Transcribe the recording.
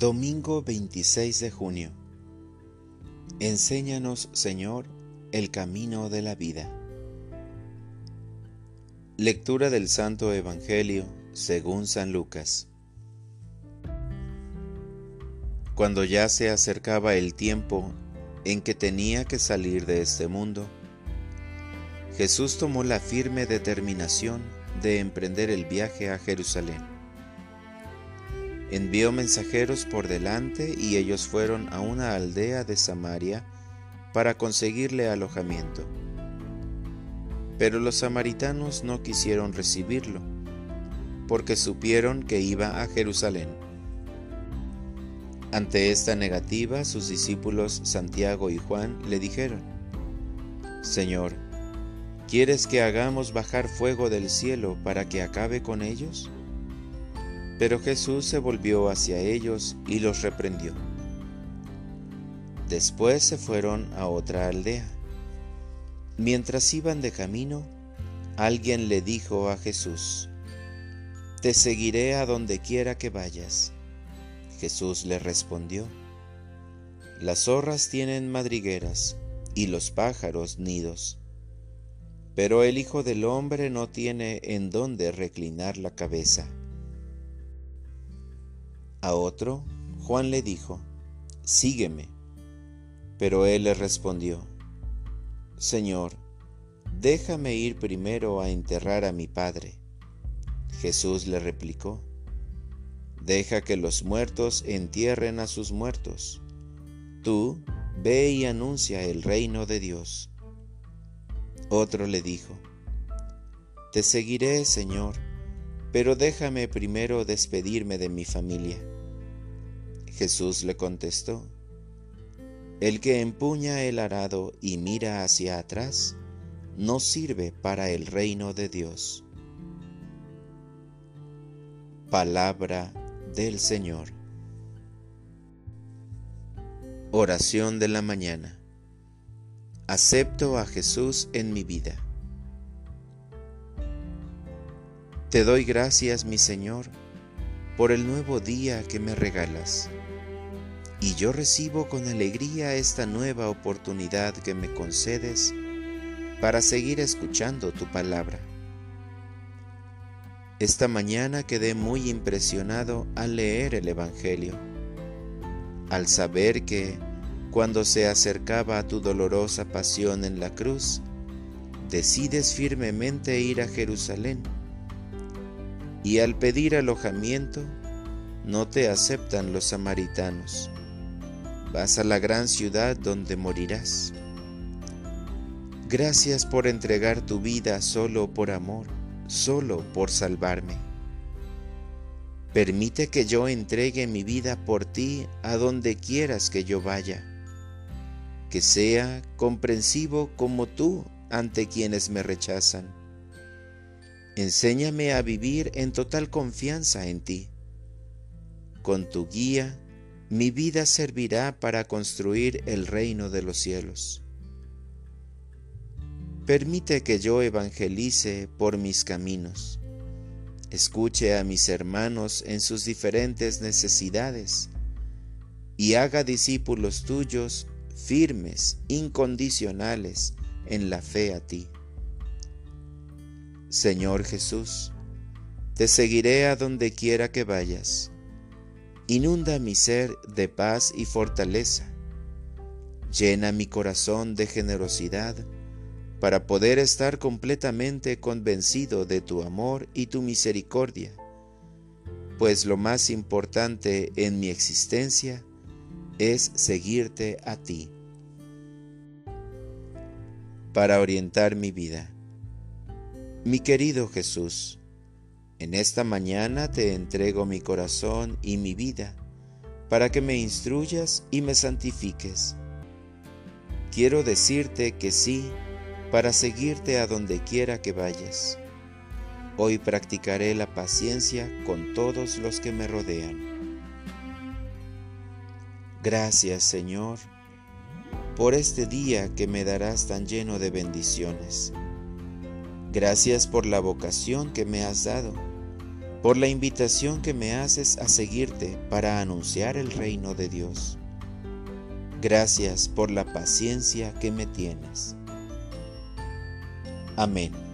Domingo 26 de junio. Enséñanos, Señor, el camino de la vida. Lectura del Santo Evangelio según San Lucas. Cuando ya se acercaba el tiempo en que tenía que salir de este mundo, Jesús tomó la firme determinación de emprender el viaje a Jerusalén. Envió mensajeros por delante y ellos fueron a una aldea de Samaria para conseguirle alojamiento. Pero los samaritanos no quisieron recibirlo, porque supieron que iba a Jerusalén. Ante esta negativa, sus discípulos Santiago y Juan le dijeron, Señor, ¿quieres que hagamos bajar fuego del cielo para que acabe con ellos? Pero Jesús se volvió hacia ellos y los reprendió. Después se fueron a otra aldea. Mientras iban de camino, alguien le dijo a Jesús, Te seguiré a donde quiera que vayas. Jesús le respondió, Las zorras tienen madrigueras y los pájaros nidos, pero el Hijo del Hombre no tiene en dónde reclinar la cabeza. A otro, Juan le dijo, Sígueme. Pero él le respondió, Señor, déjame ir primero a enterrar a mi Padre. Jesús le replicó, Deja que los muertos entierren a sus muertos. Tú ve y anuncia el reino de Dios. Otro le dijo, Te seguiré, Señor, pero déjame primero despedirme de mi familia. Jesús le contestó, El que empuña el arado y mira hacia atrás, no sirve para el reino de Dios. Palabra del Señor. Oración de la mañana. Acepto a Jesús en mi vida. Te doy gracias, mi Señor, por el nuevo día que me regalas. Y yo recibo con alegría esta nueva oportunidad que me concedes para seguir escuchando tu palabra. Esta mañana quedé muy impresionado al leer el Evangelio, al saber que, cuando se acercaba a tu dolorosa pasión en la cruz, decides firmemente ir a Jerusalén y al pedir alojamiento no te aceptan los samaritanos. Vas a la gran ciudad donde morirás. Gracias por entregar tu vida solo por amor solo por salvarme. Permite que yo entregue mi vida por ti a donde quieras que yo vaya, que sea comprensivo como tú ante quienes me rechazan. Enséñame a vivir en total confianza en ti. Con tu guía, mi vida servirá para construir el reino de los cielos. Permite que yo evangelice por mis caminos. Escuche a mis hermanos en sus diferentes necesidades y haga discípulos tuyos firmes, incondicionales en la fe a ti. Señor Jesús, te seguiré a donde quiera que vayas. Inunda mi ser de paz y fortaleza. Llena mi corazón de generosidad para poder estar completamente convencido de tu amor y tu misericordia, pues lo más importante en mi existencia es seguirte a ti. Para orientar mi vida. Mi querido Jesús, en esta mañana te entrego mi corazón y mi vida para que me instruyas y me santifiques. Quiero decirte que sí, para seguirte a donde quiera que vayas. Hoy practicaré la paciencia con todos los que me rodean. Gracias Señor por este día que me darás tan lleno de bendiciones. Gracias por la vocación que me has dado por la invitación que me haces a seguirte para anunciar el reino de Dios. Gracias por la paciencia que me tienes. Amén.